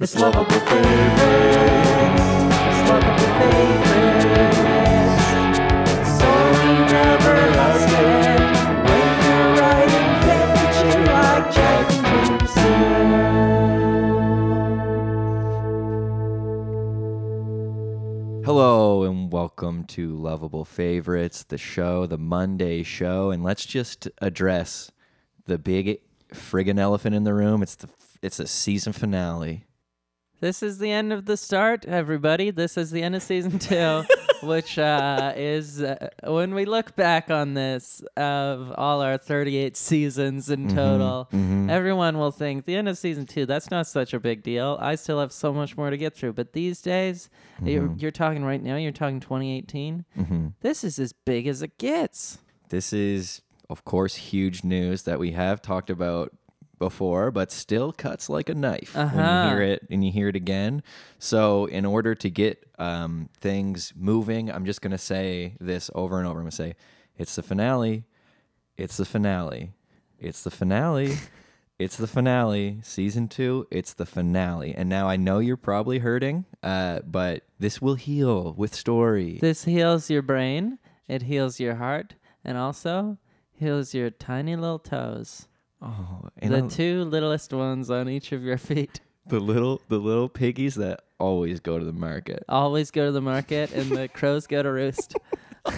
It's lovable favorites. It's lovable favorites. So we never ask it when you're writing fiction like Jack and Jameson. Hello and welcome to Lovable Favorites, the show, the Monday show, and let's just address the big friggin' elephant in the room. It's the it's a season finale. This is the end of the start, everybody. This is the end of season two, which uh, is uh, when we look back on this of all our 38 seasons in total, everyone will think the end of season two, that's not such a big deal. I still have so much more to get through. But these days, you're, you're talking right now, you're talking 2018. This is as big as it gets. This is, of course, huge news that we have talked about before, but still cuts like a knife when Uh-huh. you hear it and you hear it again. So, in order to get um, things moving, I'm just gonna say this over and over. I'm gonna say, "It's the finale. It's the finale. It's the finale." It's the finale, season two. It's the finale, and now I know you're probably hurting, uh, but this will heal with story. This heals your brain, it heals your heart, and also heals your tiny little toes. Oh, and the I- two littlest ones on each of your feet. the little the little piggies that always go to the market. Always go to the market and the crows go to roost.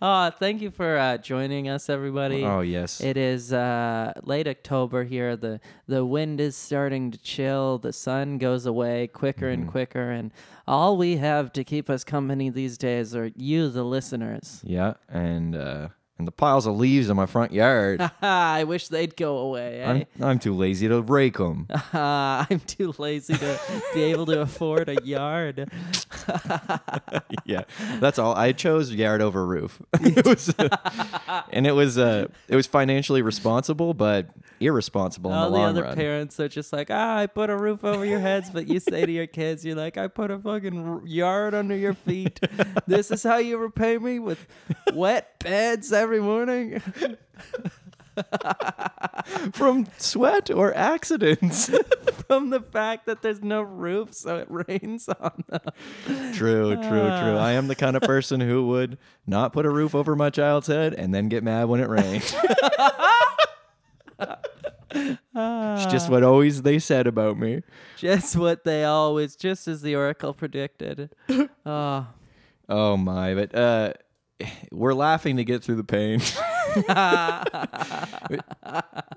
oh, thank you for uh, joining us, everybody. Oh yes. It is uh, late October here. The the wind is starting to chill. The sun goes away quicker Mm-hmm. and quicker, and all we have to keep us company these days are you, the listeners. yeah, and uh and the piles of leaves in my front yard. I wish they'd go away. eh? I'm I'm too lazy to rake them. Uh, I'm too lazy to be able to afford a yard. yeah, that's all. I chose yard over roof. it was, and it was uh it was financially responsible, but irresponsible in All the the long other run. parents are just like, ah, I put a roof over your heads, but you say to your kids, you're like, I put a fucking yard under your feet. this is how you repay me with wet beds every morning. From sweat or accidents. From the fact that there's no roof, so it rains on them. true, true, true. I am the kind of person who would not put a roof over my child's head and then get mad when it rained. it's just what always they said about me. Just what they always, just as the oracle predicted. Oh, Oh my, but uh we're laughing to get through the pain.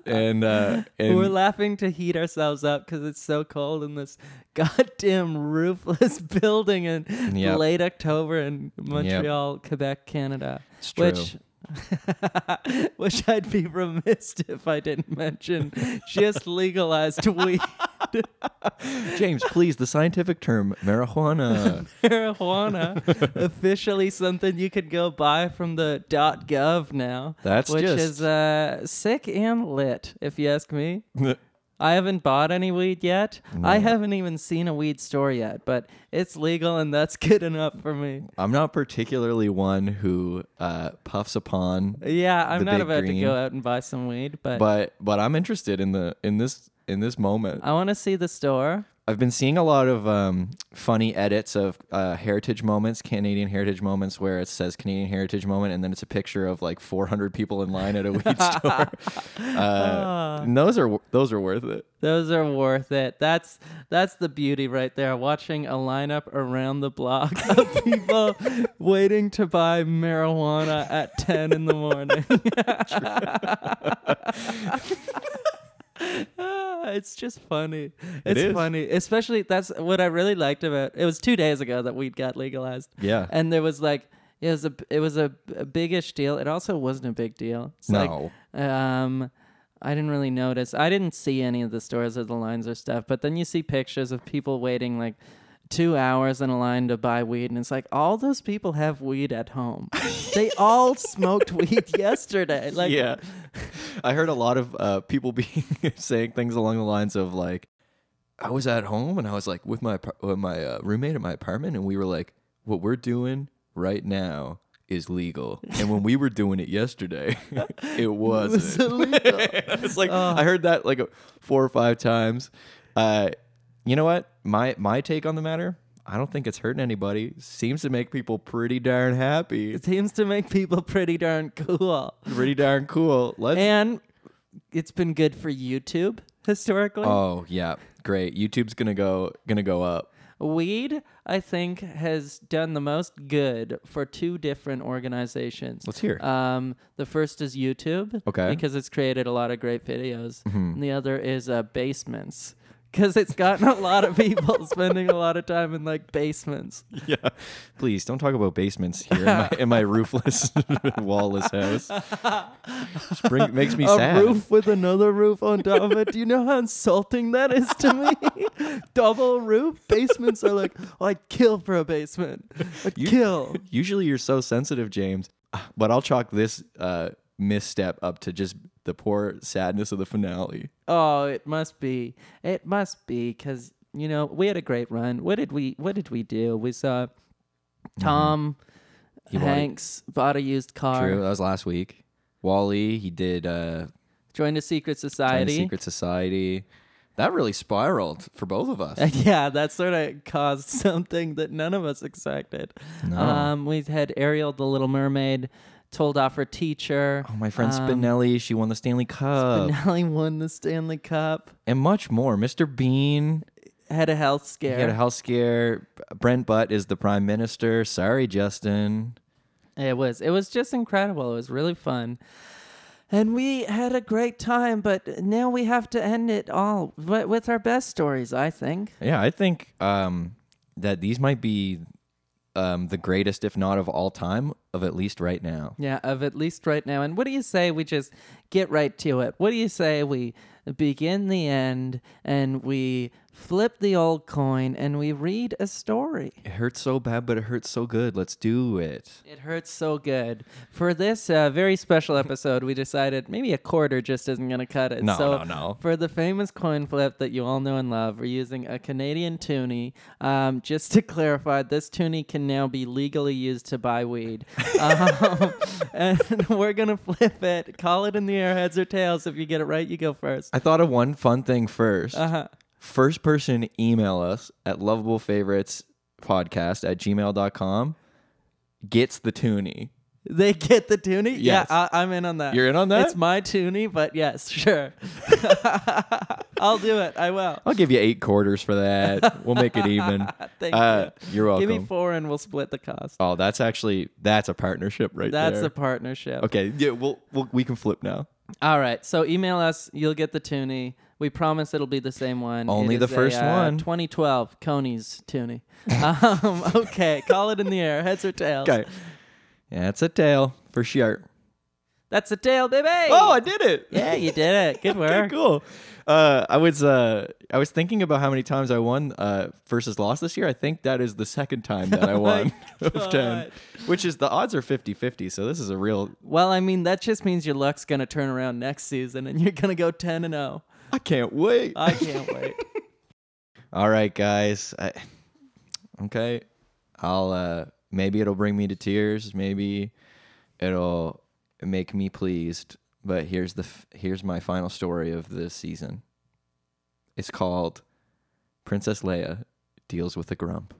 and uh and We're laughing to heat ourselves up because it's so cold in this goddamn roofless building in Yep. late October in Montreal, Quebec, Canada. It's true. Which, which I'd be remiss if I didn't mention just legalized weed, James, please, the scientific term marijuana. marijuana, officially something you could go buy from the .gov now. That's which just- is uh, sick and lit, if you ask me. I haven't bought any weed yet. I haven't even seen a weed store yet, but it's legal and that's good enough for me. I'm not particularly one who uh puffs upon Yeah, I'm not about to go out and buy some weed, but, but but I'm interested in the in this in this moment. I want to see the store. I've been seeing a lot of um, funny edits of uh, heritage moments, Canadian heritage moments, where it says Canadian heritage moment, and then it's a picture of like 400 people in line at a weed store. Uh, and those are those are worth it. Those are worth it. That's that's the beauty right there. Watching a lineup around the block of people waiting to buy marijuana at 10 in the morning. It's just funny. It's is. funny, especially that's what I really liked about. It was two days ago that weed got legalized. Yeah. and there was like it was a it was a, a biggish deal. It also wasn't a big deal. It's No. like, um, I didn't really notice. I didn't see any of the stores or the lines or stuff. But then you see pictures of people waiting like two hours in a line to buy weed, and it's like all those people have weed at home. they all smoked weed yesterday. Like, yeah. I heard a lot of uh, people being saying things along the lines of like, I was at home and I was like with my with my uh, roommate at my apartment, and we were like, what we're doing right now is legal, and when we were doing it yesterday, it wasn't. illegal. it's like I heard that like four or five times. Uh, you know what? My my take on the matter. I don't think it's hurting anybody. Seems to make people pretty darn happy. It seems to make people pretty darn cool. Pretty darn cool. Let's. And it's been good for YouTube historically. oh yeah, great. YouTube's gonna go gonna go up. Weed, I think, has done the most good for two different organizations. Let's hear. Um, the first is YouTube. Okay. Because it's created a lot of great videos. Mm-hmm. And the other is uh, basements. Because it's gotten a lot of people spending a lot of time in like basements. yeah. Please don't talk about basements here in my, in my roofless, wallless house. Just bring, makes me a sad. roof with another roof on top of it. Do you know how insulting that is to me? Double roof. Basements are like, oh, I'd kill for a basement. I'd You- kill. Usually you're so sensitive, James, but I'll chalk this uh, misstep up to just the poor sadness of the finale. Oh, it must be. It must be because you know we had a great run. What did we? What did we do? We saw Tom He bought Hanks bought a used car, True, that was last week. Wally, he did uh, joined a secret the society. Secret Society. That really spiraled for both of us. yeah, that sort of caused something that none of us expected. Um, we had Ariel, the Little Mermaid, told off her teacher. oh, my friend um, Spinelli, she won the Stanley Cup. Spinelli won the Stanley Cup. and much more. Mr. Bean, Had a health scare. he had a health scare. Brent Butt is the prime minister. Sorry, Justin. It was. It was just incredible. It was really fun. And we had a great time, but now we have to end it all with our best stories, I think. Yeah, I think um, that these might be um, the greatest, if not of all time, of at least right now. Yeah, of at least right now. And what do you say we just get right to it? What do you say we begin the end and we flip the old coin and we read a story? It hurts so bad, but it hurts so good. Let's do it. It hurts so good. For this uh, very special episode, we decided maybe a quarter just isn't going to cut it. No, so no, no. For the famous coin flip that you all know and love, we're using a Canadian toonie. Um, just to clarify, this toonie can now be legally used to buy weed. um, and we're going to flip it. Call it in the air, heads or tails. If you get it right, you go first. I thought of one fun thing first. Uh-huh. First person email us at lovableFavorites.podcast at gmail.com gets the toonie. They get the toonie? Yes. Yeah, I, I'm in on that. You're in on that? It's my toonie, but yes, sure. I'll do it. I will. I'll give you eight quarters for that. we'll make it even. Thank Uh, you. you're welcome. Give me four and we'll split the cost. Oh, that's actually that's a partnership right That's there. a partnership. okay, yeah, we'll, we'll we can flip now. All right. So email us. You'll get the toonie. We promise it'll be the same one. Only the is a, first uh, one. 2012 Coney's toonie. um, okay. Call it in the air. Heads or tails. Okay, yeah, it's a tail for sure. That's a tail, baby. Oh, I did it. yeah, you did it. Good Okay, work. cool. Uh, I was uh, I was thinking about how many times I won uh, versus lost this year. I think that is the second time that I Oh won of ten, which is the odds are 50-50, So this is a real. Well, I mean, that just means your luck's gonna turn around next season, and you're gonna go 10 and 0. I can't wait. I can't wait. All right, guys. I, okay, I'll uh, maybe it'll bring me to tears. Maybe it'll make me pleased. But here's the f- here's my final story of this season. It's called Princess Leia deals with a grump.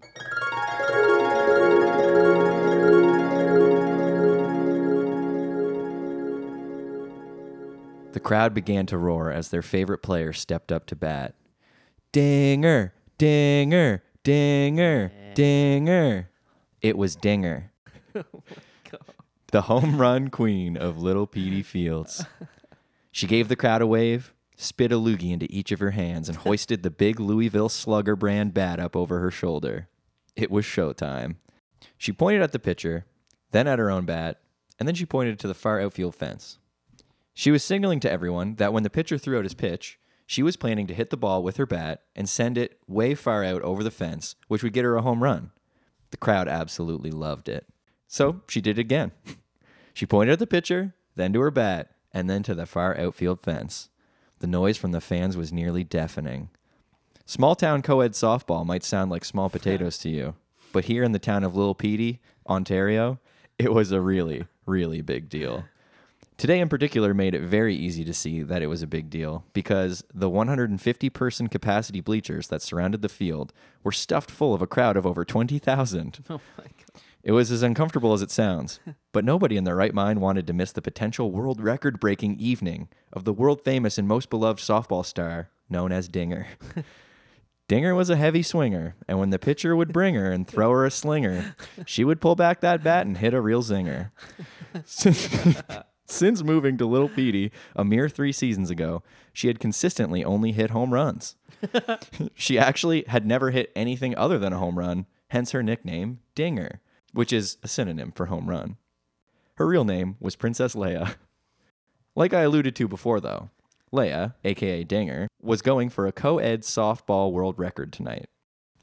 The crowd began to roar as their favorite player stepped up to bat. Dinger, dinger, dinger, dinger. It was Dinger. the home run queen of Little Petey Fields. She gave the crowd a wave, spit a loogie into each of her hands, and hoisted the big Louisville Slugger brand bat up over her shoulder. It was showtime. She pointed at the pitcher, then at her own bat, and then she pointed to the far outfield fence. She was signaling to everyone that when the pitcher threw out his pitch, she was planning to hit the ball with her bat and send it way far out over the fence, which would get her a home run. The crowd absolutely loved it. So she did it again. She pointed at the pitcher, then to her bat, and then to the far outfield fence. The noise from the fans was nearly deafening. Small town co ed softball might sound like small potatoes to you, but here in the town of Little Petey, Ontario, it was a really, really big deal. Today, in particular, made it very easy to see that it was a big deal because the 150 person capacity bleachers that surrounded the field were stuffed full of a crowd of over 20,000. Oh my god. It was as uncomfortable as it sounds, but nobody in their right mind wanted to miss the potential world record breaking evening of the world famous and most beloved softball star known as Dinger. Dinger was a heavy swinger, and when the pitcher would bring her and throw her a slinger, she would pull back that bat and hit a real zinger. Since, since moving to Little Petey a mere three seasons ago, she had consistently only hit home runs. she actually had never hit anything other than a home run, hence her nickname, Dinger, which is a synonym for home run. Her real name was Princess Leia. Like I alluded to before, though, Leia, aka Dinger, was going for a co ed softball world record tonight.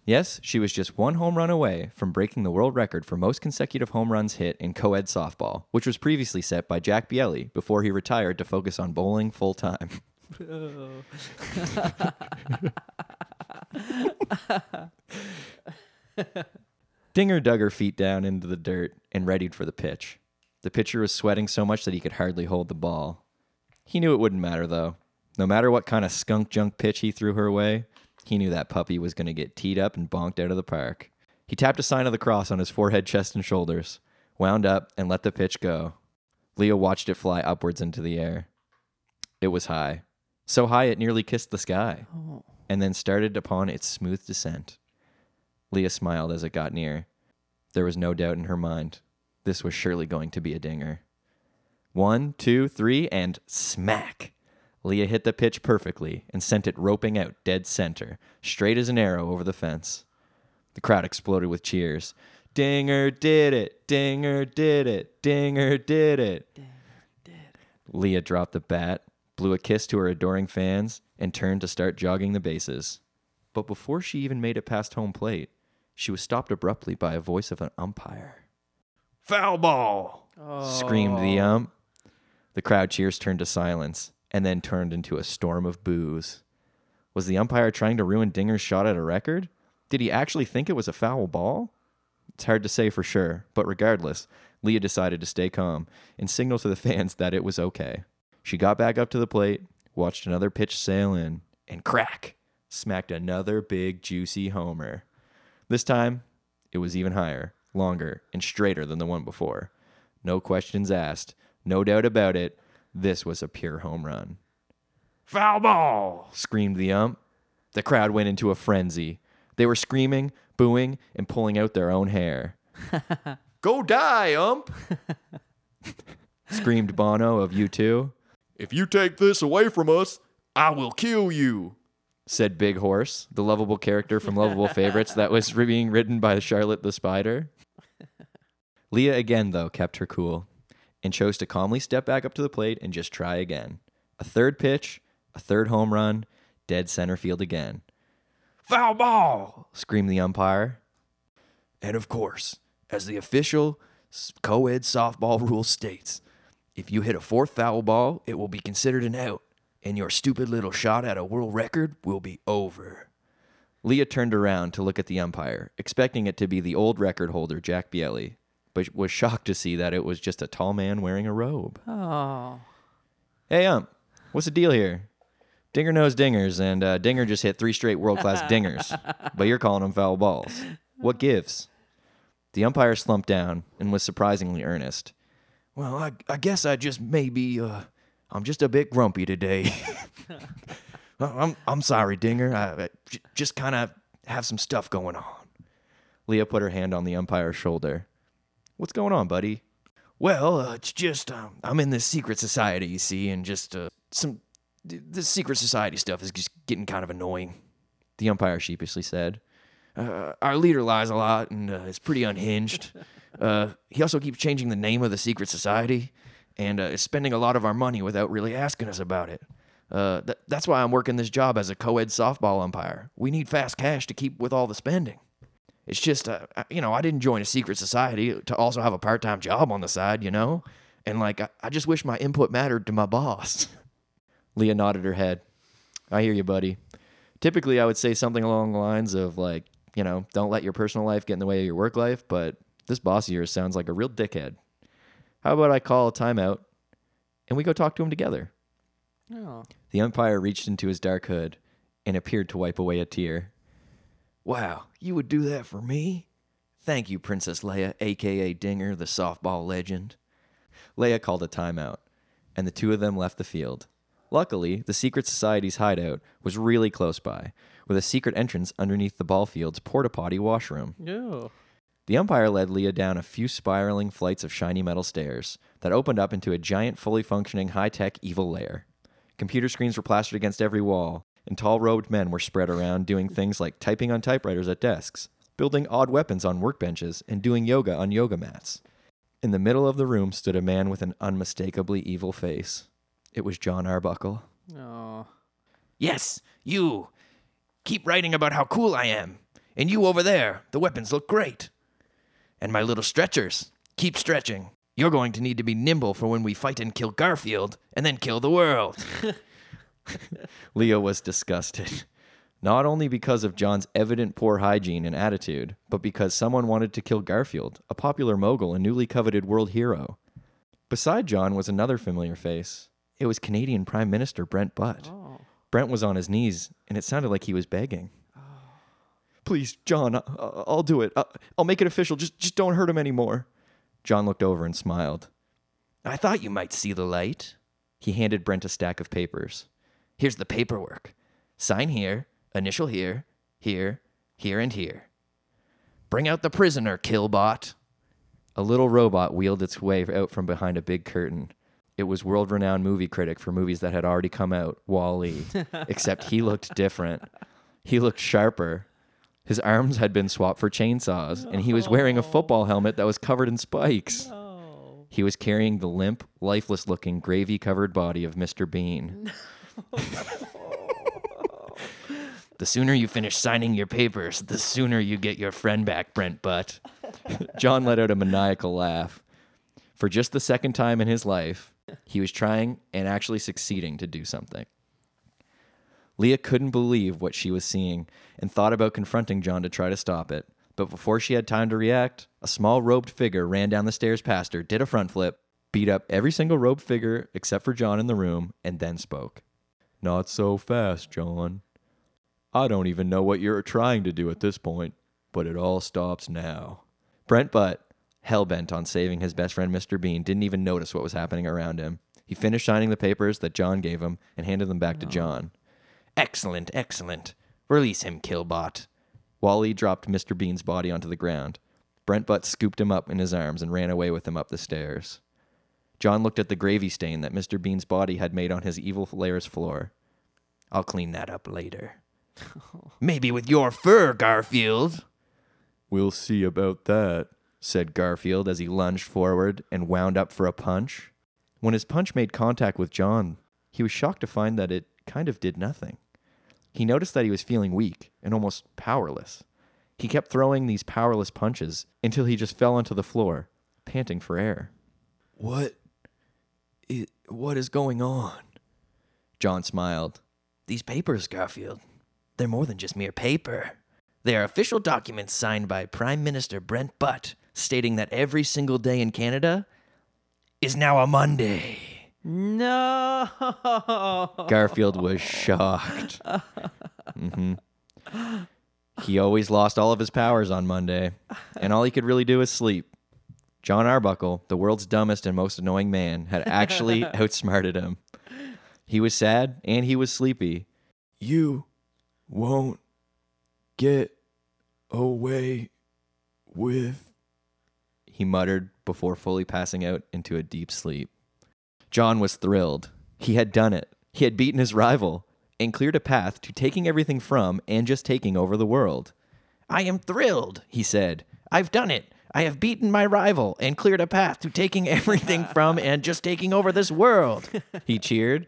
Yes, she was just one home run away from breaking the world record for most consecutive home runs hit in co ed softball, which was previously set by Jack Bielli before he retired to focus on bowling full time. Dinger dug her feet down into the dirt and readied for the pitch. The pitcher was sweating so much that he could hardly hold the ball. He knew it wouldn't matter, though. No matter what kind of skunk junk pitch he threw her way, he knew that puppy was going to get teed up and bonked out of the park. He tapped a sign of the cross on his forehead, chest, and shoulders, wound up, and let the pitch go. Leah watched it fly upwards into the air. It was high, so high it nearly kissed the sky, oh. and then started upon its smooth descent. Leah smiled as it got near. There was no doubt in her mind. This was surely going to be a dinger. One, two, three, and smack! Leah hit the pitch perfectly and sent it roping out dead center, straight as an arrow over the fence. The crowd exploded with cheers. Dinger did it! Dinger did it! Dinger did it! Leah dropped the bat, blew a kiss to her adoring fans, and turned to start jogging the bases. But before she even made it past home plate, she was stopped abruptly by a voice of an umpire. Foul ball! screamed the ump. The crowd cheers turned to silence and then turned into a storm of boos. Was the umpire trying to ruin Dinger's shot at a record? Did he actually think it was a foul ball? It's hard to say for sure, but regardless, Leah decided to stay calm and signal to the fans that it was okay. She got back up to the plate, watched another pitch sail in, and crack, smacked another big, juicy homer. This time, it was even higher, longer, and straighter than the one before. No questions asked. No doubt about it. This was a pure home run. Foul ball! screamed the ump. The crowd went into a frenzy. They were screaming, booing, and pulling out their own hair. Go die, ump! screamed Bono of U2. If you take this away from us, I will kill you, said Big Horse, the lovable character from Lovable Favorites that was being written by Charlotte the Spider. Leah again, though, kept her cool and chose to calmly step back up to the plate and just try again. A third pitch, a third home run, dead center field again. Foul ball! screamed the umpire. And of course, as the official co ed softball rule states, if you hit a fourth foul ball, it will be considered an out, and your stupid little shot at a world record will be over. Leah turned around to look at the umpire, expecting it to be the old record holder, Jack Bielli, but was shocked to see that it was just a tall man wearing a robe. Oh. Hey, ump, what's the deal here? Dinger knows dingers, and uh, Dinger just hit three straight world class dingers, but you're calling them foul balls. What gives? The umpire slumped down and was surprisingly earnest. Well, I, I guess I just maybe, uh, I'm just a bit grumpy today. I'm, I'm sorry, Dinger. I, I j- just kind of have some stuff going on. Leah put her hand on the umpire's shoulder. What's going on, buddy? Well, uh, it's just um, I'm in this secret society, you see, and just uh, some th- this secret society stuff is just getting kind of annoying. The umpire sheepishly said. Uh, our leader lies a lot and uh, is pretty unhinged. Uh, he also keeps changing the name of the secret society and uh, is spending a lot of our money without really asking us about it. Uh, th- that's why I'm working this job as a co-ed softball umpire. We need fast cash to keep with all the spending. It's just, uh, you know, I didn't join a secret society to also have a part-time job on the side, you know, and like I, I just wish my input mattered to my boss. Leah nodded her head. I hear you, buddy. Typically, I would say something along the lines of like, you know, don't let your personal life get in the way of your work life, but this boss of yours sounds like a real dickhead. How about I call a timeout and we go talk to him together. Oh. The umpire reached into his dark hood and appeared to wipe away a tear. Wow, you would do that for me? Thank you, Princess Leia, aka Dinger, the softball legend. Leia called a timeout, and the two of them left the field. Luckily, the Secret Society's hideout was really close by, with a secret entrance underneath the ball field's porta potty washroom. Ew. The umpire led Leah down a few spiraling flights of shiny metal stairs that opened up into a giant, fully functioning, high tech evil lair. Computer screens were plastered against every wall, and tall robed men were spread around doing things like typing on typewriters at desks, building odd weapons on workbenches, and doing yoga on yoga mats. In the middle of the room stood a man with an unmistakably evil face. It was John Arbuckle. Oh. Yes, you. Keep writing about how cool I am. And you over there, the weapons look great. And my little stretchers, keep stretching. You're going to need to be nimble for when we fight and kill Garfield, and then kill the world. Leo was disgusted. Not only because of John's evident poor hygiene and attitude, but because someone wanted to kill Garfield, a popular mogul and newly coveted world hero. Beside John was another familiar face. It was Canadian Prime Minister Brent Butt. Oh. Brent was on his knees, and it sounded like he was begging. Oh. Please, John, I- I- I'll do it. I- I'll make it official. Just, just don't hurt him anymore. John looked over and smiled. I thought you might see the light. He handed Brent a stack of papers. Here's the paperwork. Sign here, initial here, here, here, and here. Bring out the prisoner, Killbot. A little robot wheeled its way out from behind a big curtain. It was world renowned movie critic for movies that had already come out, Wally. Except he looked different. He looked sharper. His arms had been swapped for chainsaws, and he was wearing a football helmet that was covered in spikes. He was carrying the limp, lifeless looking, gravy covered body of Mr. Bean. The sooner you finish signing your papers, the sooner you get your friend back, Brent Butt. John let out a maniacal laugh. For just the second time in his life, he was trying and actually succeeding to do something. Leah couldn't believe what she was seeing and thought about confronting John to try to stop it. But before she had time to react, a small robed figure ran down the stairs past her, did a front flip, beat up every single robed figure except for John in the room, and then spoke. Not so fast, John. I don't even know what you're trying to do at this point, but it all stops now. Brent Butt, hell bent on saving his best friend Mr. Bean, didn't even notice what was happening around him. He finished signing the papers that John gave him and handed them back to oh. John. Excellent, excellent. Release him, Killbot. Wally dropped Mr. Bean's body onto the ground. Brent Butt scooped him up in his arms and ran away with him up the stairs. John looked at the gravy stain that Mr. Bean's body had made on his evil lair's floor. I'll clean that up later. Maybe with your fur, Garfield. We'll see about that, said Garfield as he lunged forward and wound up for a punch. When his punch made contact with John, he was shocked to find that it kind of did nothing. He noticed that he was feeling weak and almost powerless. He kept throwing these powerless punches until he just fell onto the floor, panting for air. What? I what is going on? John smiled. These papers, Garfield, they're more than just mere paper. They are official documents signed by Prime Minister Brent Butt stating that every single day in Canada is now a Monday. No. Garfield was shocked. hmm He always lost all of his powers on Monday, and all he could really do was sleep. John Arbuckle, the world's dumbest and most annoying man, had actually outsmarted him. He was sad and he was sleepy. You won't get away with, he muttered before fully passing out into a deep sleep. John was thrilled. He had done it. He had beaten his rival and cleared a path to taking everything from and just taking over the world. I am thrilled, he said. I've done it. I have beaten my rival and cleared a path to taking everything from and just taking over this world. He cheered.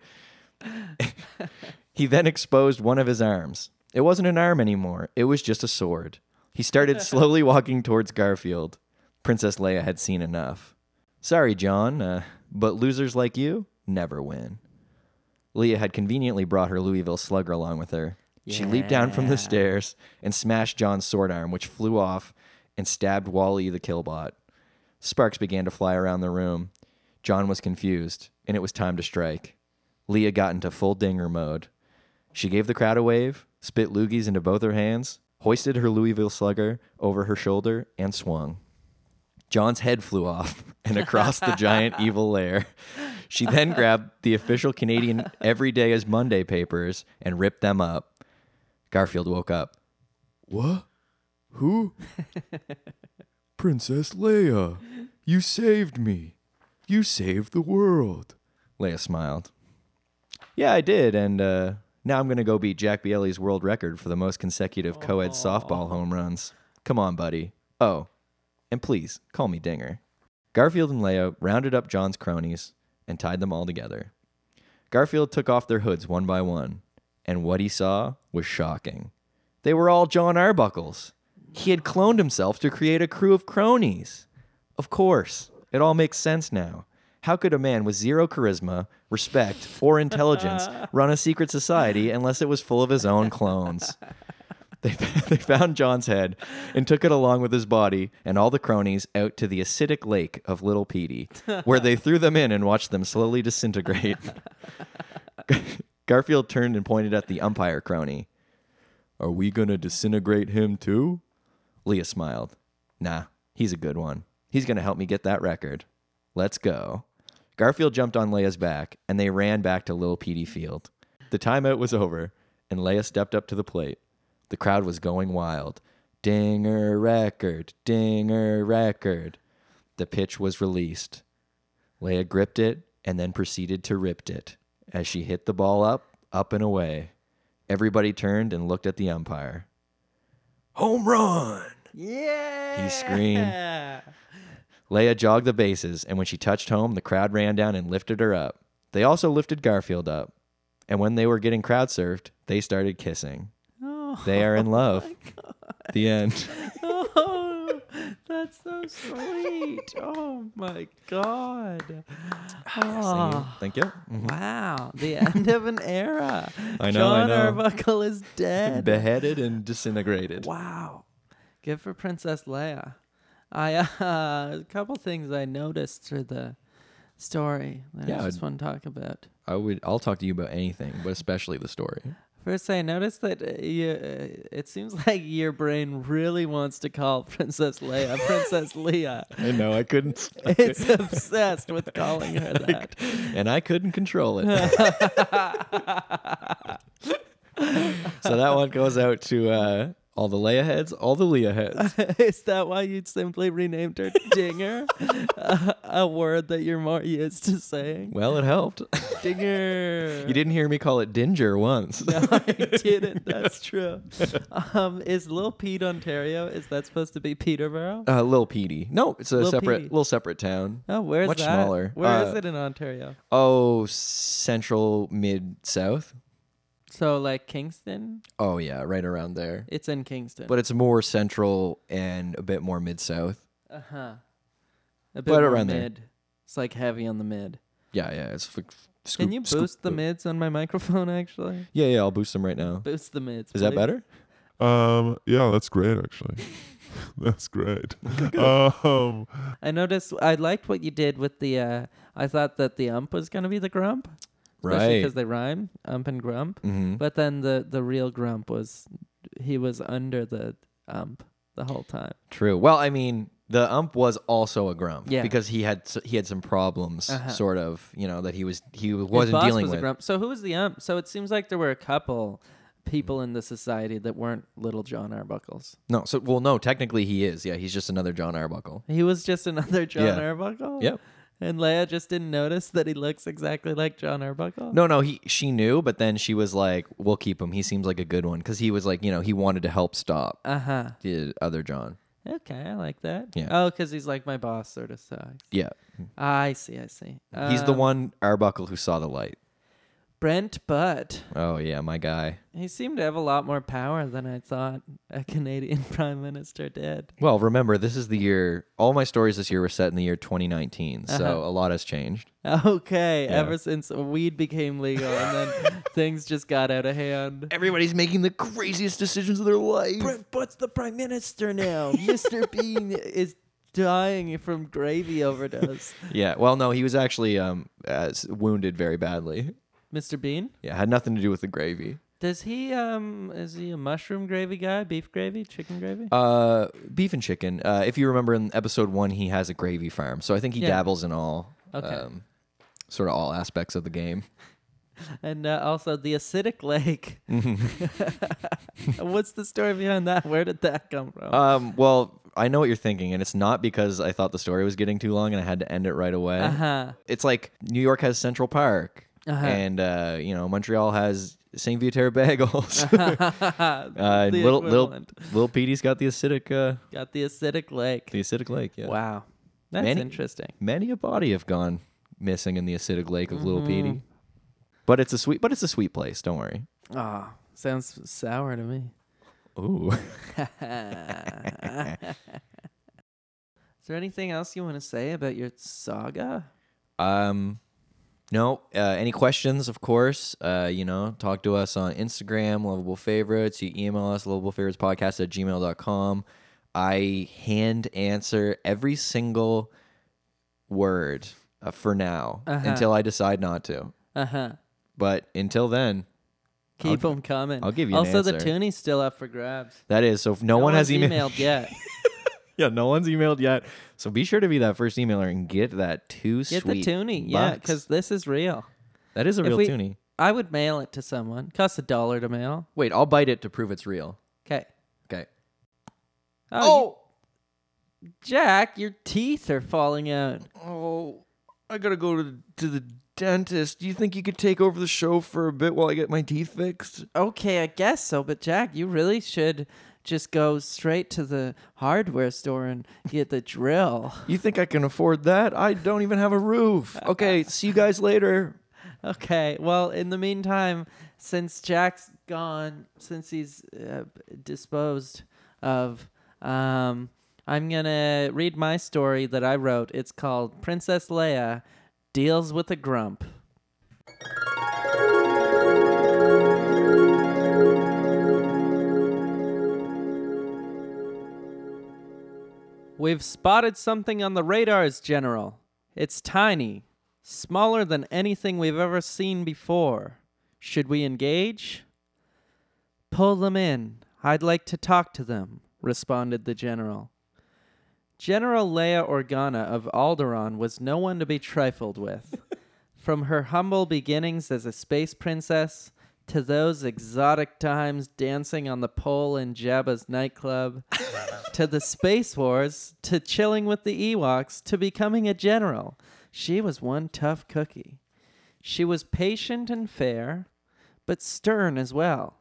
he then exposed one of his arms. It wasn't an arm anymore, it was just a sword. He started slowly walking towards Garfield. Princess Leia had seen enough. Sorry, John, uh, but losers like you never win. Leia had conveniently brought her Louisville slugger along with her. She leaped down from the stairs and smashed John's sword arm, which flew off and stabbed Wally the killbot. Sparks began to fly around the room. John was confused. and it was time to strike. Leah got into full dinger mode. She gave the crowd a wave, spit loogies into both her hands, hoisted her Louisville slugger over her shoulder, and swung. John's head flew off and across the giant evil lair. She then grabbed the official Canadian Every Day is Monday papers and ripped them up. Garfield woke up. What? Who? Princess Leia. You saved me. You saved the world. Leia smiled. Yeah, I did, and uh, now I'm going to go beat Jack Bielli's world record for the most consecutive co ed softball home runs. Come on, buddy. Oh, and please call me Dinger. Garfield and Leia rounded up John's cronies and tied them all together. Garfield took off their hoods one by one, and what he saw was shocking. They were all John Arbuckles. He had cloned himself to create a crew of cronies. Of course, it all makes sense now. How could a man with zero charisma, respect, or intelligence run a secret society unless it was full of his own clones? They, they found John's head and took it along with his body and all the cronies out to the acidic lake of Little Petey, where they threw them in and watched them slowly disintegrate. Garfield turned and pointed at the umpire crony. Are we going to disintegrate him too? Leah smiled. Nah, he's a good one. He's going to help me get that record. Let's go. Garfield jumped on Leia's back, and they ran back to Little Petey Field. The timeout was over, and Leia stepped up to the plate. The crowd was going wild. Dinger record, dinger record. The pitch was released. Leia gripped it and then proceeded to rip it as she hit the ball up, up and away. Everybody turned and looked at the umpire. Home run! Yeah. He screamed. Leia jogged the bases, and when she touched home, the crowd ran down and lifted her up. They also lifted Garfield up. And when they were getting crowd surfed, they started kissing. Oh, They are in love. the end. oh, that's so sweet. Oh my god. Oh, Thank you. Mhm. wow. The end of an era. I know, I John know. Arbuckle is dead. Beheaded and disintegrated. Wow. Good for Princess Leia. I uh, a couple things I noticed through the story that Yeah, I just I'd- want to talk about. I would. I'll talk to you about anything, but especially the story. First, I noticed that uh, you, uh, it seems like your brain really wants to call Princess Leah Princess Leia. I know. I couldn't. It's obsessed with calling her that. and I couldn't control it. so that one goes out to uh, all the Leia heads, all the Leah heads. Is that why you'd simply renamed her Dinger? a, a word that you're more used to saying. Well, it helped. Dinger. You didn't hear me call it Dinger once. No, I didn't. That's true. Um, is Lil Pete Ontario? Is that supposed to be Peterborough? Uh, Lil Petey. No, it's a Lil separate, Petey. little separate town. Oh, where's much that? smaller. Where is Uh, it in Ontario? Oh, central, mid, south. So like Kingston? Oh yeah, right around there. It's in Kingston. But it's more central and a bit more mid south. uh huh. A Right more around there. mid. It's like heavy on the mid. Yeah, yeah. It's f- scoop, Can you scoop- boost the mids on my microphone? Actually, Yeah, yeah. I'll boost them right now. boost the mids. Is that please. better? Um, yeah, that's great actually. that's great. um, I noticed. I liked what you did with the. uh I thought that the ump was gonna be the grump, especially Right. because they rhyme, ump and grump. Mm-hmm. But then the the real grump was he was under the ump the whole time. True. Well, I mean, the ump was also a grump. Yeah. Because he had s- he had some problems, Uh-huh. sort of. You know that he was he His wasn't boss dealing was with. a grump. So who was the ump? So it seems like there were a couple people in the society that weren't little John Arbuckles. No. So well, no. Technically, he is. Yeah, he's just another John Arbuckle. He was just another John Yeah. Arbuckle. Yep. And Leia just didn't notice that he looks exactly like John Arbuckle. No, no. He she knew, but then she was like, "We'll keep him. He seems like a good one." Because he was like, you know, he wanted to help stop Uh huh. the other John. Okay, I like that. Yeah. Oh, because he's like my boss, sort of sucks. Yeah. I see. I see. He's the Um, one Arbuckle who saw the light. Brent Butt. Oh yeah, my guy. He seemed to have a lot more power than I thought a Canadian prime minister did. Well, remember, this is the year. All my stories this year were set in the year 2019, so Uh-huh. a lot has changed. Okay, Yeah. ever since weed became legal and then things just got out of hand. Everybody's making the craziest decisions of their life. Brent Butt's the prime minister now. Mr. Bean is dying from gravy overdose. Yeah. Well, no, he was actually um uh, wounded very badly. Mr. Bean, Yeah, had nothing to do with the gravy. does he um is he a mushroom gravy guy? Beef gravy? Chicken gravy? Uh, beef and chicken. Uh, if you remember in episode one, he has a gravy farm, so I think he Yeah. dabbles in all, Okay. um, sort of all aspects of the game. and uh, also the acidic lake. What's the story behind that? Where did that come from? Um, well, I know what you're thinking, and it's not because I thought the story was getting too long and I had to end it right away. Uh huh. It's like New York has Central Park, Uh-huh. and uh, you know Montreal has Saint Viateur bagels. uh, little little little Petey's got the acidic uh, Got the acidic lake. the acidic lake. Yeah. Wow, that's Many- interesting. Many a body have gone missing in the acidic lake of Little Mhm. Petey. But it's a sweet, but it's a sweet place. Don't worry. Ah, sounds sour to me. Ooh. Is there anything else you want to say about your saga? Um, no. Uh, any questions? Of course. Uh, you know, talk to us on Instagram, lovable favorites. You email us, lovable favorites podcast at gmail.com. I hand answer every single word uh, for now Uh-huh. until I decide not to. Uh huh. But until then, Keep I'll- them coming. I'll give you an Also, the answer. toonie's still up for grabs. that is. So if no, one has emailed, emailed yet. yeah, no one's emailed yet. So be sure to be that first emailer and get that two Get sweet the toonie, yeah, bucks. because this is real. that is a if real we- toonie. I would mail it to someone. Costs a dollar to mail. Wait, I'll bite it to prove it's real. Okay. Okay. Oh, oh, you- Jack, your teeth are falling out. Oh, I gotta go to to the dentist. Do you think you could take over the show for a bit while I get my teeth fixed? Okay, I guess so, but Jack, you really should just go straight to the hardware store and get the drill. You think I can afford that? I don't even have a roof. Okay, see you guys later. Okay, well, in the meantime, since Jack's gone, since he's uh, disposed of, um, I'm gonna read my story that I wrote. It's called Princess Leia Deals with a Grump. We've spotted something on the radars, General. It's tiny, smaller than anything we've ever seen before. Should we engage? Pull them in. I'd like to talk to them, responded the general. General Leia Organa of Alderaan was no one to be trifled with. From her humble beginnings as a space princess to those exotic times dancing on the pole in Jabba's nightclub, to the Space Wars, to chilling with the Ewoks, to becoming a general, she was one tough cookie. She was patient and fair, but stern as well.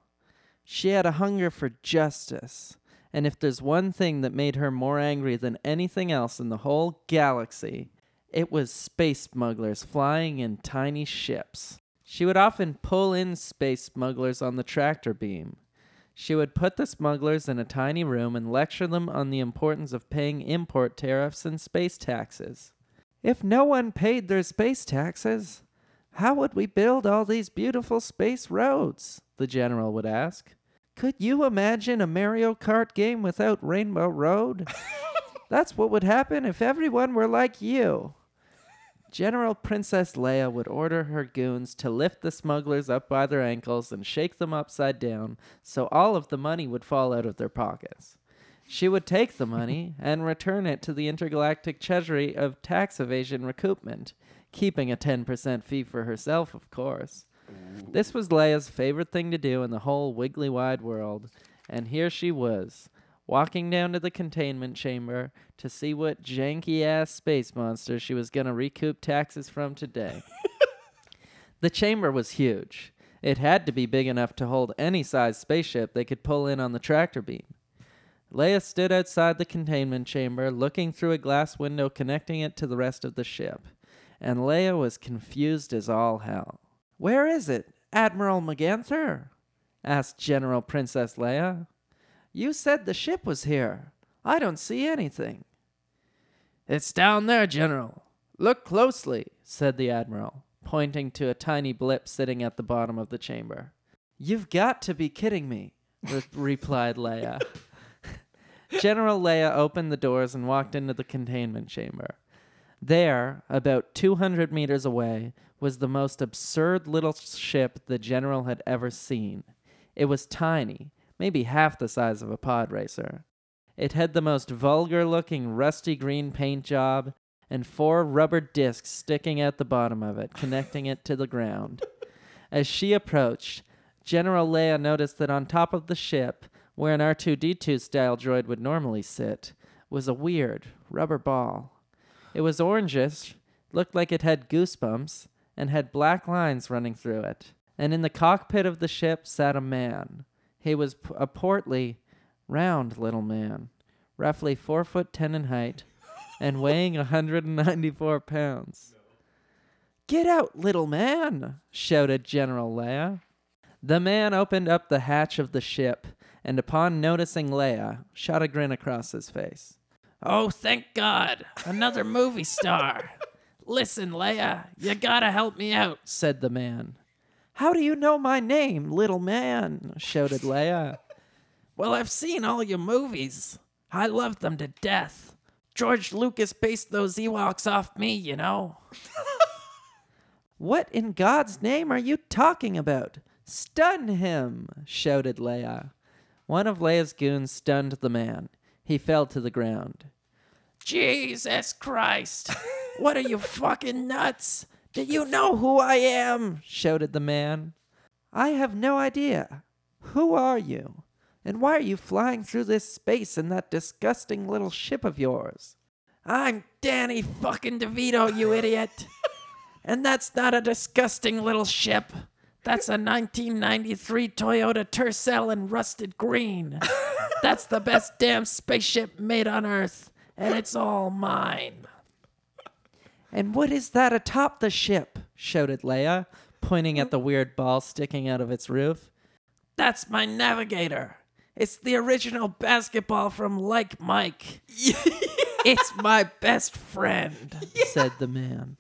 She had a hunger for justice, and if there's one thing that made her more angry than anything else in the whole galaxy, it was space smugglers flying in tiny ships. She would often pull in space smugglers on the tractor beam. She would put the smugglers in a tiny room and lecture them on the importance of paying import tariffs and space taxes. If no one paid their space taxes, how would we build all these beautiful space roads? The general would ask. Could you imagine a Mario Kart game without Rainbow Road? That's what would happen if everyone were like you. General Princess Leia would order her goons to lift the smugglers up by their ankles and shake them upside down so all of the money would fall out of their pockets. She would take the money and return it to the intergalactic treasury of tax evasion recoupment, keeping a 10% fee for herself, of course. This was Leia's favorite thing to do in the whole wiggly wide world, and here she was, walking down to the containment chamber to see what janky ass space monster she was going to recoup taxes from today. the chamber was huge. It had to be big enough to hold any size spaceship they could pull in on the tractor beam. Leia stood outside the containment chamber, looking through a glass window connecting it to the rest of the ship, and Leia was confused as all hell. Where is it, Admiral McGanther? asked General Princess Leia. You said the ship was here. I don't see anything. It's down there, General. Look closely, said the Admiral, pointing to a tiny blip sitting at the bottom of the chamber. You've got to be kidding me, re- replied Leia. General Leia opened the doors and walked into the containment chamber. There, about 200 meters away, was the most absurd little ship the general had ever seen. It was tiny, maybe half the size of a pod racer. It had the most vulgar looking rusty green paint job and four rubber discs sticking out the bottom of it, connecting it to the ground. As she approached, General Leia noticed that on top of the ship, where an R2D2 style droid would normally sit, was a weird rubber ball. It was orangish, looked like it had goosebumps, and had black lines running through it. And in the cockpit of the ship sat a man. He was p- a portly, round little man, roughly four foot ten in height, and weighing a 194 pounds. Get out, little man, shouted General Leia. The man opened up the hatch of the ship, and upon noticing Leia, shot a grin across his face. Oh, thank God. Another movie star. Listen, Leia, you gotta help me out. said the man. How do you know my name, little man? shouted Leia. Well, I've seen all your movies. I love them to death. George Lucas based those Ewoks off me, you know. What in God's name are you talking about? Stun him, shouted Leia. One of Leia's goons stunned the man. He fell to the ground. Jesus Christ. What are you fucking nuts? Do you know who I am? shouted the man. I have no idea. Who are you? And why are you flying through this space in that disgusting little ship of yours? I'm Danny fucking DeVito, you idiot. And that's not a disgusting little ship. That's a 1993 Toyota Tercel in rusted green. That's the best damn spaceship made on Earth, and it's all mine. And what is that atop the ship? shouted Leia, pointing at the weird ball sticking out of its roof. That's my navigator. It's the original basketball from Like Mike. it's my best friend. said the man.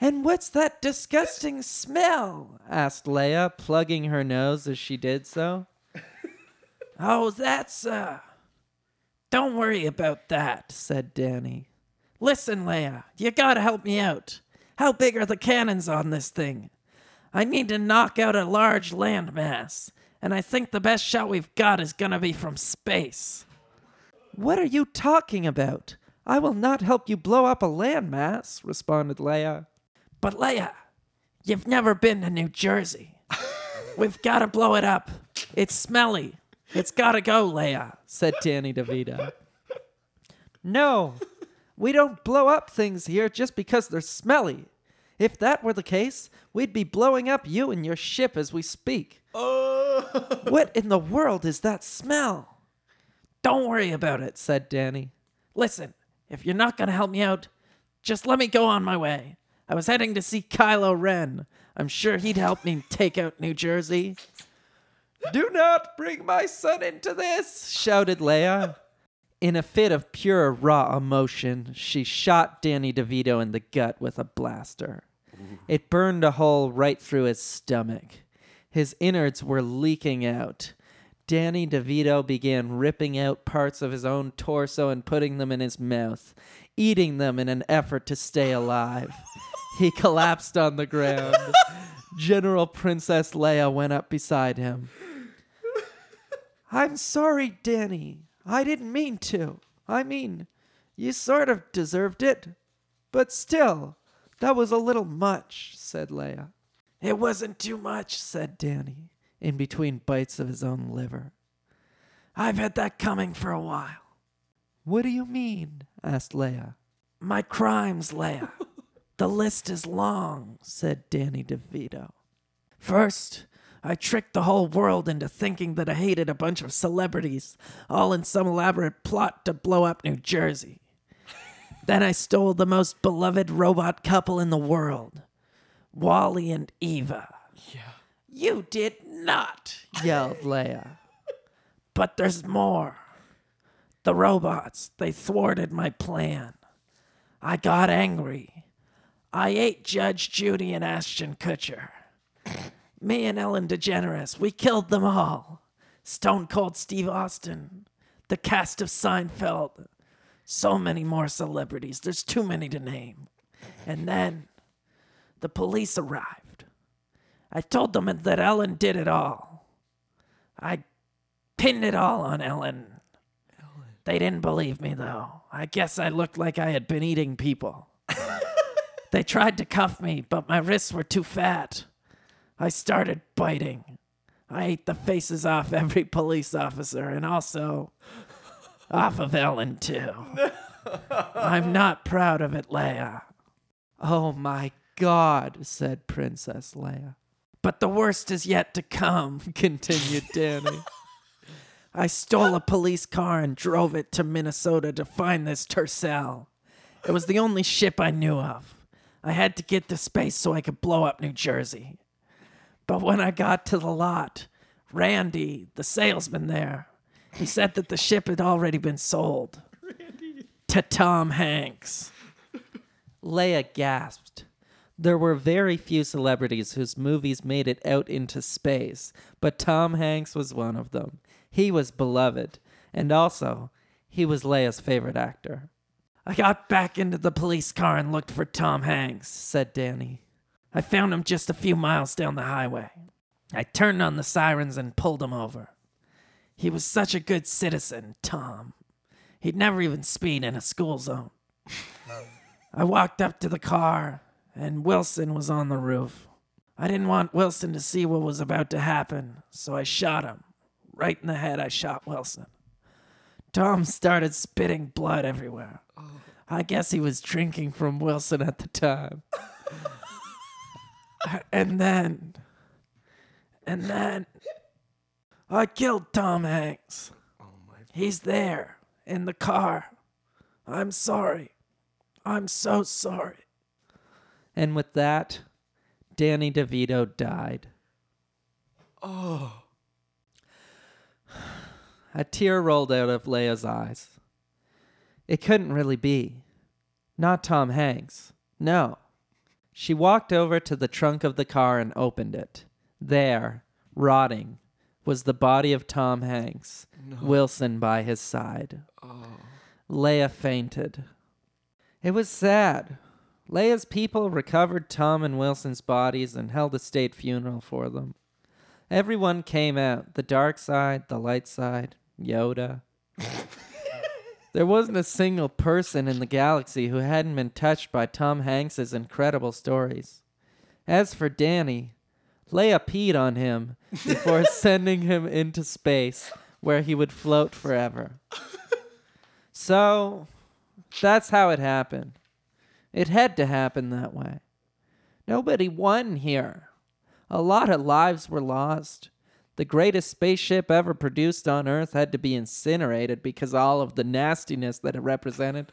And what's that disgusting smell? asked Leia, plugging her nose as she did so. Oh, that's, uh. Don't worry about that. said Danny. Listen, Leia, you gotta help me out. How big are the cannons on this thing? I need to knock out a large landmass, and I think the best shot we've got is gonna be from space. What are you talking about? I will not help you blow up a landmass, responded Leia. But Leia, you've never been to New Jersey. We've gotta blow it up. It's smelly. It's gotta go, Leia. said Danny DeVito. No, we don't blow up things here just because they're smelly. If that were the case, we'd be blowing up you and your ship as we speak. Oh. What in the world is that smell? Don't worry about it. said Danny. Listen, if you're not gonna help me out, just let me go on my way. I was heading to see Kylo Ren. I'm sure he'd help me take out New Jersey. Do not bring my son into this, shouted Leia. In a fit of pure raw emotion, she shot Danny DeVito in the gut with a blaster. It burned a hole right through his stomach. His innards were leaking out. Danny DeVito began ripping out parts of his own torso and putting them in his mouth, eating them in an effort to stay alive. He collapsed on the ground. General Princess Leia went up beside him. I'm sorry, Danny. I didn't mean to. I mean, you sort of deserved it. But still, that was a little much, said Leia. It wasn't too much. Said Danny, in between bites of his own liver. I've had that coming for a while. What do you mean? asked Leia. My crimes, Leia. the list is long. Said Danny DeVito. First, I tricked the whole world into thinking that I hated a bunch of celebrities, all in some elaborate plot to blow up New Jersey. then I stole the most beloved robot couple in the world, WALL-E and Eva. Yeah. You did not. Yelled Leia. But there's more. The robots, they thwarted my plan. I got angry. I ate Judge Judy and Ashton Kutcher. Me and Ellen DeGeneres, we killed them all. Stone Cold Steve Austin. the cast of Seinfeld, so many more celebrities. There's too many to name. And then the police arrived. I told them that Ellen did it all. I pinned it all on Ellen. They didn't believe me, though. I guess I looked like I had been eating people. they tried to cuff me, but my wrists were too fat. I started biting. I ate the faces off every police officer and also off of Ellen, too. I'm not proud of it, Leia. Oh my God, said Princess Leia. But the worst is yet to come. Continued Danny. I stole a police car and drove it to Minnesota to find this Tercel. It was the only ship I knew of. I had to get to space so I could blow up New Jersey. But when I got to the lot, Randy, the salesman there, he said that the ship had already been sold to Tom Hanks. Leia gasped. There were very few celebrities whose movies made it out into space, but Tom Hanks was one of them. He was beloved, and also, he was Leia's favorite actor. I got back into the police car and looked for Tom Hanks. Said Danny. I found him just a few miles down the highway. I turned on the sirens and pulled him over. He was such a good citizen, Tom. He'd never even speed in a school zone. I walked up to the car, and Wilson was on the roof. I didn't want Wilson to see what was about to happen, so I shot him. Right in the head, I shot Wilson. Tom started spitting blood everywhere. Oh. I guess he was drinking from Wilson at the time. and then, and then, I killed Tom Hanks. Oh He's there in the car. I'm sorry. I'm so sorry. And with that, Danny DeVito died. Oh. A tear rolled out of Leia's eyes. It couldn't really be. Not Tom Hanks. No. She walked over to the trunk of the car and opened it. There, rotting, was the body of Tom Hanks, Wilson by his side. Oh. Leia fainted. It was sad. Leia's people recovered Tom and Wilson's bodies and held a state funeral for them. Everyone came out the dark side, the light side, Yoda. there wasn't a single person in the galaxy who hadn't been touched by Tom Hanks's incredible stories. As for Danny, Leia peed on him before sending him into space where he would float forever. So, that's how it happened. It had to happen that way. Nobody won here. A lot of lives were lost. The greatest spaceship ever produced on Earth had to be incinerated because all of the nastiness that it represented.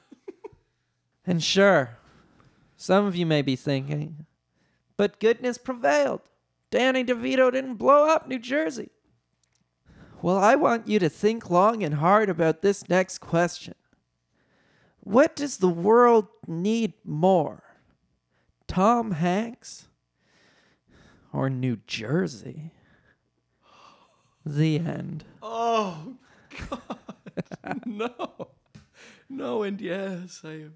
and sure, some of you may be thinking, but goodness prevailed. Danny DeVito didn't blow up New Jersey. Well, I want you to think long and hard about this next question. What does the world need more? Tom Hanks or New Jersey? The end. Oh God, no, no, and yes, I am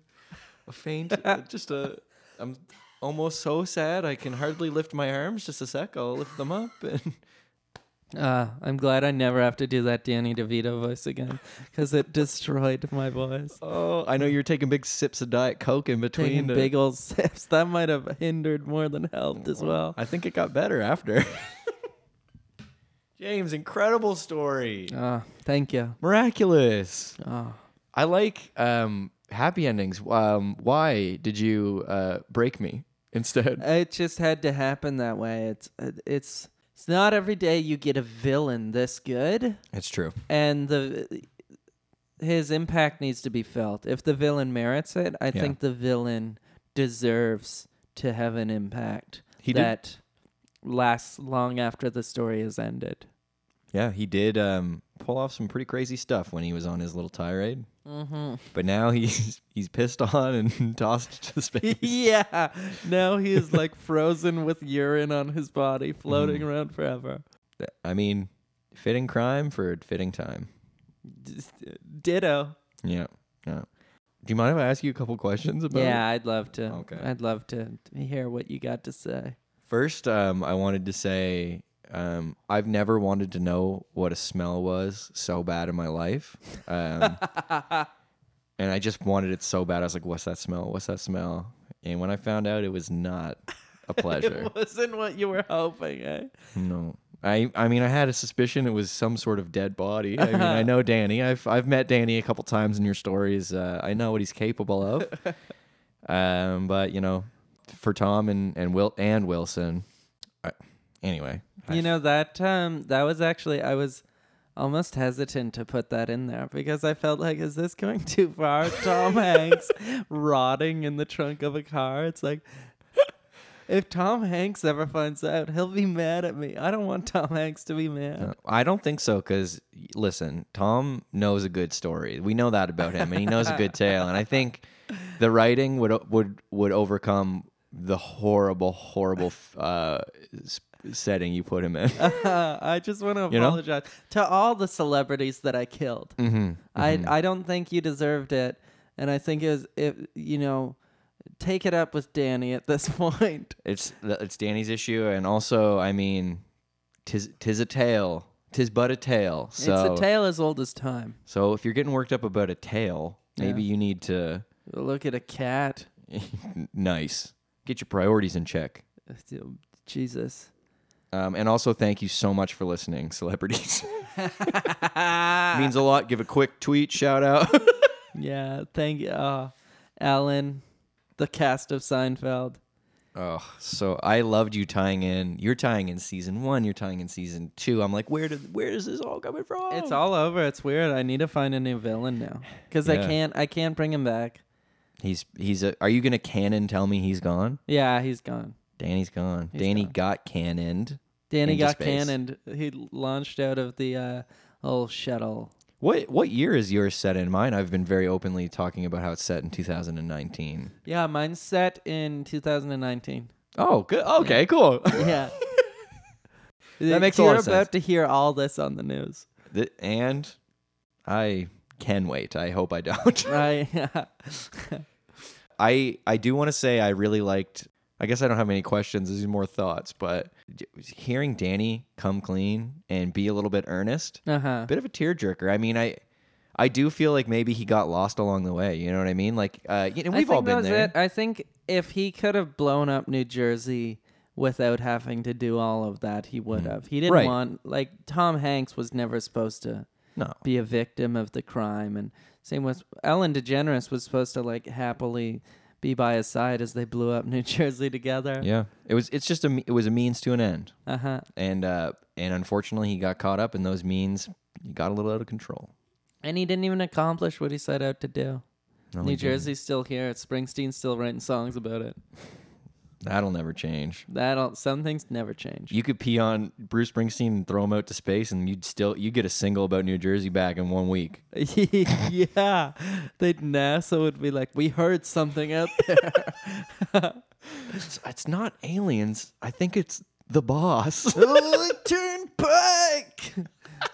a faint. just a. I'm almost so sad I can hardly lift my arms. Just a sec, I'll lift them up and. Uh, I'm glad I never have to do that Danny DeVito voice again because it destroyed my voice. Oh, I know you're taking big sips of Diet Coke in between. Taking big old sips. That might have hindered more than helped as well. I think it got better after. James, incredible story. Uh, thank you. Miraculous. Oh. I like um, happy endings. Um, why did you uh, break me instead? It just had to happen that way. It's it's it's not every day you get a villain this good, It's true. and the his impact needs to be felt. If the villain merits it, I Yeah. think the villain deserves to have an impact He did- that lasts long after the story has ended. Yeah, he did um, pull off some pretty crazy stuff when he was on his little tirade. Mm-hmm. But now he's he's pissed on and tossed to space. yeah. Now he is like frozen with urine on his body, floating Mm-hmm. around forever. I mean, fitting crime for a fitting time. Ditto. Yeah. Yeah. Do you mind if I ask you a couple questions about? Yeah, I'd love to. Okay. I'd love to hear what you got to say. First, um, I wanted to say um, I've never wanted to know what a smell was so bad in my life. Um, and I just wanted it so bad. I was like, what's that smell? What's that smell? And when I found out, it was not a pleasure. It wasn't what you were hoping, eh? no. I, I mean, I had a suspicion it was some sort of dead body. I mean, I know Danny. I've, I've met Danny a couple times in your stories. Uh, I know what he's capable of. um, but you know, for Tom and and Will and Wilson, I, anyway, I- You know that um that was actually I was almost hesitant to put that in there because I felt like is this going too far? Tom Hanks rotting in the trunk of a car. It's like if Tom Hanks ever finds out, he'll be mad at me. I don't want Tom Hanks to be mad. Uh, I don't think so because listen, Tom knows a good story. We know that about him, and he knows a good tale. And I think the writing would would would overcome the horrible, horrible uh, setting you put him in. I just want to You know? apologize to all the celebrities that I killed. mm-hmm. I I don't think you deserved it, and I think it was it. You know, take it up with Danny at this point. It's it's Danny's issue, and also, I mean, tis tis a tale, tis but a tale. So it's a tale as old as time. so if you're getting worked up about a tale, maybe you need to Look at a cat. nice get your priorities in check. Jesus. Um, and also, thank you so much for listening, celebrities. Means a lot. Give a quick tweet shout out. Yeah, thank you, uh, Alan, the cast of Seinfeld. oh, so I loved you tying in. You're tying in season one. You're tying in season two. I'm like, where did where is this all coming from? It's all over. It's weird. I need to find a new villain now because I can't. I can't bring him back. He's he's a. Are you gonna canon tell me he's gone? Yeah, he's gone. Danny's gone. He's Danny gone. got cannoned. Danny got space. cannoned. He launched out of the uh, old shuttle. What what year is yours set in? Mine, I've been very openly talking about how it's set in 2019. Yeah, mine's set in 2019. Oh, good. Okay, cool. Yeah. That makes a You're lot of about sense. to hear all this on the news. Th- and I can wait. I hope I don't. I I I do want to say I really liked. I guess I don't have any questions. These more thoughts, but hearing Danny come clean and be a little bit earnest, uh huh. a bit of a tearjerker. I mean, I I do feel like maybe he got lost along the way. You know what I mean? Like, uh, you know, we've all been there. It. I think if he could have blown up New Jersey without having to do all of that, he would have. He didn't Mm. Right. want like Tom Hanks was never supposed to No, be a victim of the crime, and same with Ellen DeGeneres was supposed to like happily be by his side as they blew up New Jersey together. yeah, it was. It's just a. It was a means to an end, Uh huh. and uh, and unfortunately, he got caught up in those means. He got a little out of control. And he didn't even accomplish what he set out to do. No, New. Jersey's still here. Springsteen's still writing songs about it. That'll never change. That'll some things never change. You could pee on Bruce Springsteen and throw him out to space, and you'd still you get a single about New Jersey back in one week. yeah, they'd NASA would be like, "We heard something out there." It's, it's not aliens. I think it's the boss. oh, turnpike,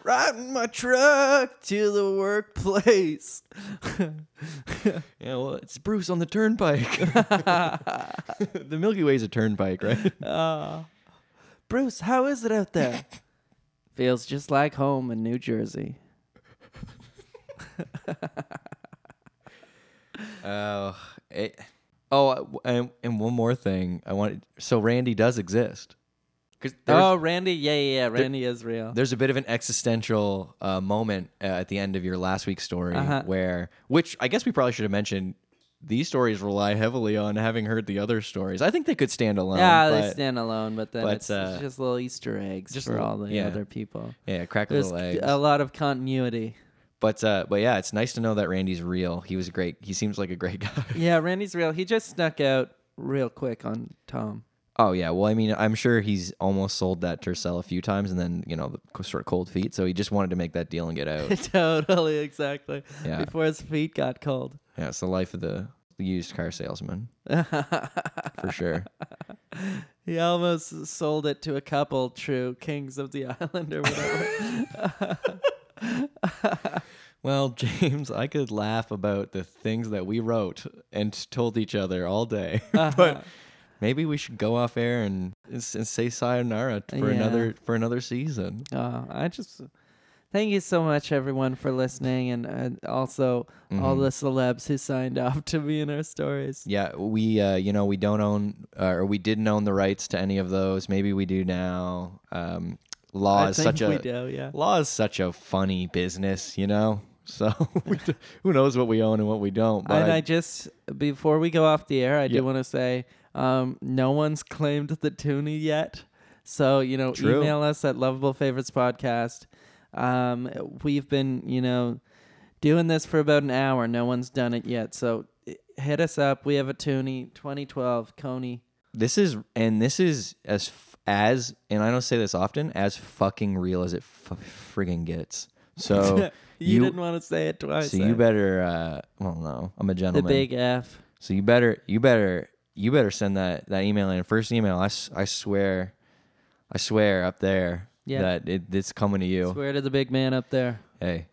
riding my truck to the workplace. yeah, well, it's Bruce on the turnpike. the Milky Way's a turnpike, right? Uh, Bruce, how is it out there? Feels just like home in New Jersey. Oh, it, oh, and, and one more thing. I wanted. So Randy does exist. Because oh, Randy, yeah, yeah, yeah. Randy is real. there's a bit of an existential uh, moment uh, at the end of your last week's story Uh-huh. where which i guess we probably should have mentioned these stories rely heavily on having heard the other stories i think they could stand alone yeah, but, they stand alone, but then but, it's, uh, it's just little Easter eggs just for little- all the yeah. other people. yeah crack a There's little eggs a lot of continuity. but uh but yeah it's nice to know that randy's real he was great he seems like a great guy Yeah, Randy's real. He just snuck out real quick on Tom. Oh yeah well i mean i'm sure he's almost sold that tercel a few times and then you know the sort of cold feet so he just wanted to make that deal and get out totally, exactly. Yeah. Before his feet got cold. yeah it's the life of the used car salesman for sure He almost sold it to a couple true kings of the island or whatever. Well, James, I could laugh about the things that we wrote and told each other all day, Uh-huh. but maybe we should go off air and, and s- say sayonara for Yeah. another for another season. Uh, I just thank you so much, everyone, for listening, and, and also all Mhm. the celebs who signed off to be in our stories. Yeah, we uh, you know we don't own uh, or we didn't own the rights to any of those. Maybe we do now. Um, law I is such a do, yeah. law is such a funny business, you know. So who knows what we own and what we don't? But and I- I just before we go off the air, I Yeah. do want to say um, no one's claimed the toonie yet. So you know, True. email us at Lovable Favorites Podcast. Um, we've been you know doing this for about an hour. No one's done it yet. So hit us up. We have a toonie 2012 Coney. This is and this is as as and I don't say this often as fucking real as it f- friggin' gets. So you, you- didn't want to say it twice. so eh? you better uh well no I'm a gentleman. the big F. So you better you better you better send that that email in first email. I, I swear I swear up there Yeah. that it, it's coming to you. Swear to the big man up there. Hey.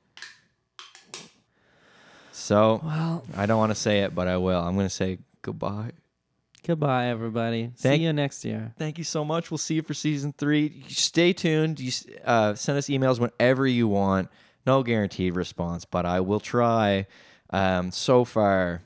So Well, I don't want to say it, but I will. I'm gonna say goodbye. goodbye, everybody. Thank- See you next year. Thank you so much. We'll see you for season three. Stay tuned. You uh, send us emails whenever you want. No guaranteed response, but I will try. Um, so far,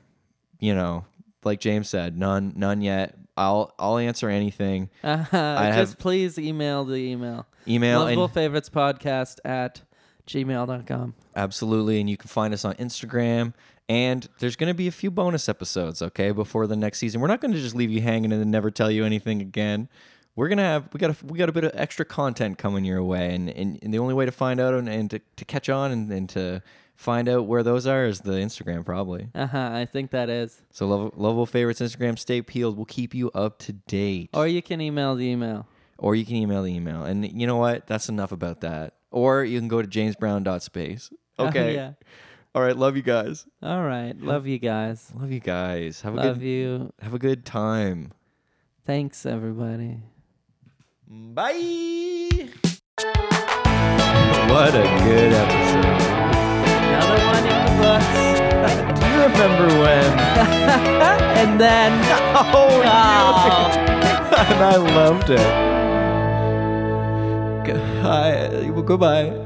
you know, like James said, none, none yet. I'll, I'll answer anything. Uh, just have- please email the email. Email Lovable favorites podcast at gmail.com. absolutely, and you can find us on Instagram. And there's going to be a few bonus episodes, okay, before the next season. We're not going to just leave you hanging and never tell you anything again. We're gonna have we got a, we got a bit of extra content coming your way, and, and, and the only way to find out and, and to, to catch on and, and to find out where those are is the Instagram probably. Uh huh. I think that is. So love, lovable favorites Instagram, stay peeled. We'll keep you up to date, Or you can email the email. or you can email the email. And you know what? That's enough about that. Or you can go to jamesbrown.space. Oh, Okay. yeah. All right. Love you guys. All right. Love you guys. Love you guys. Have a Love good you. have a good time. Thanks, everybody. Bye. What a good episode. Another one in the books. Do you remember when? and then. Oh, Oh. and I loved it. Hi. Goodbye.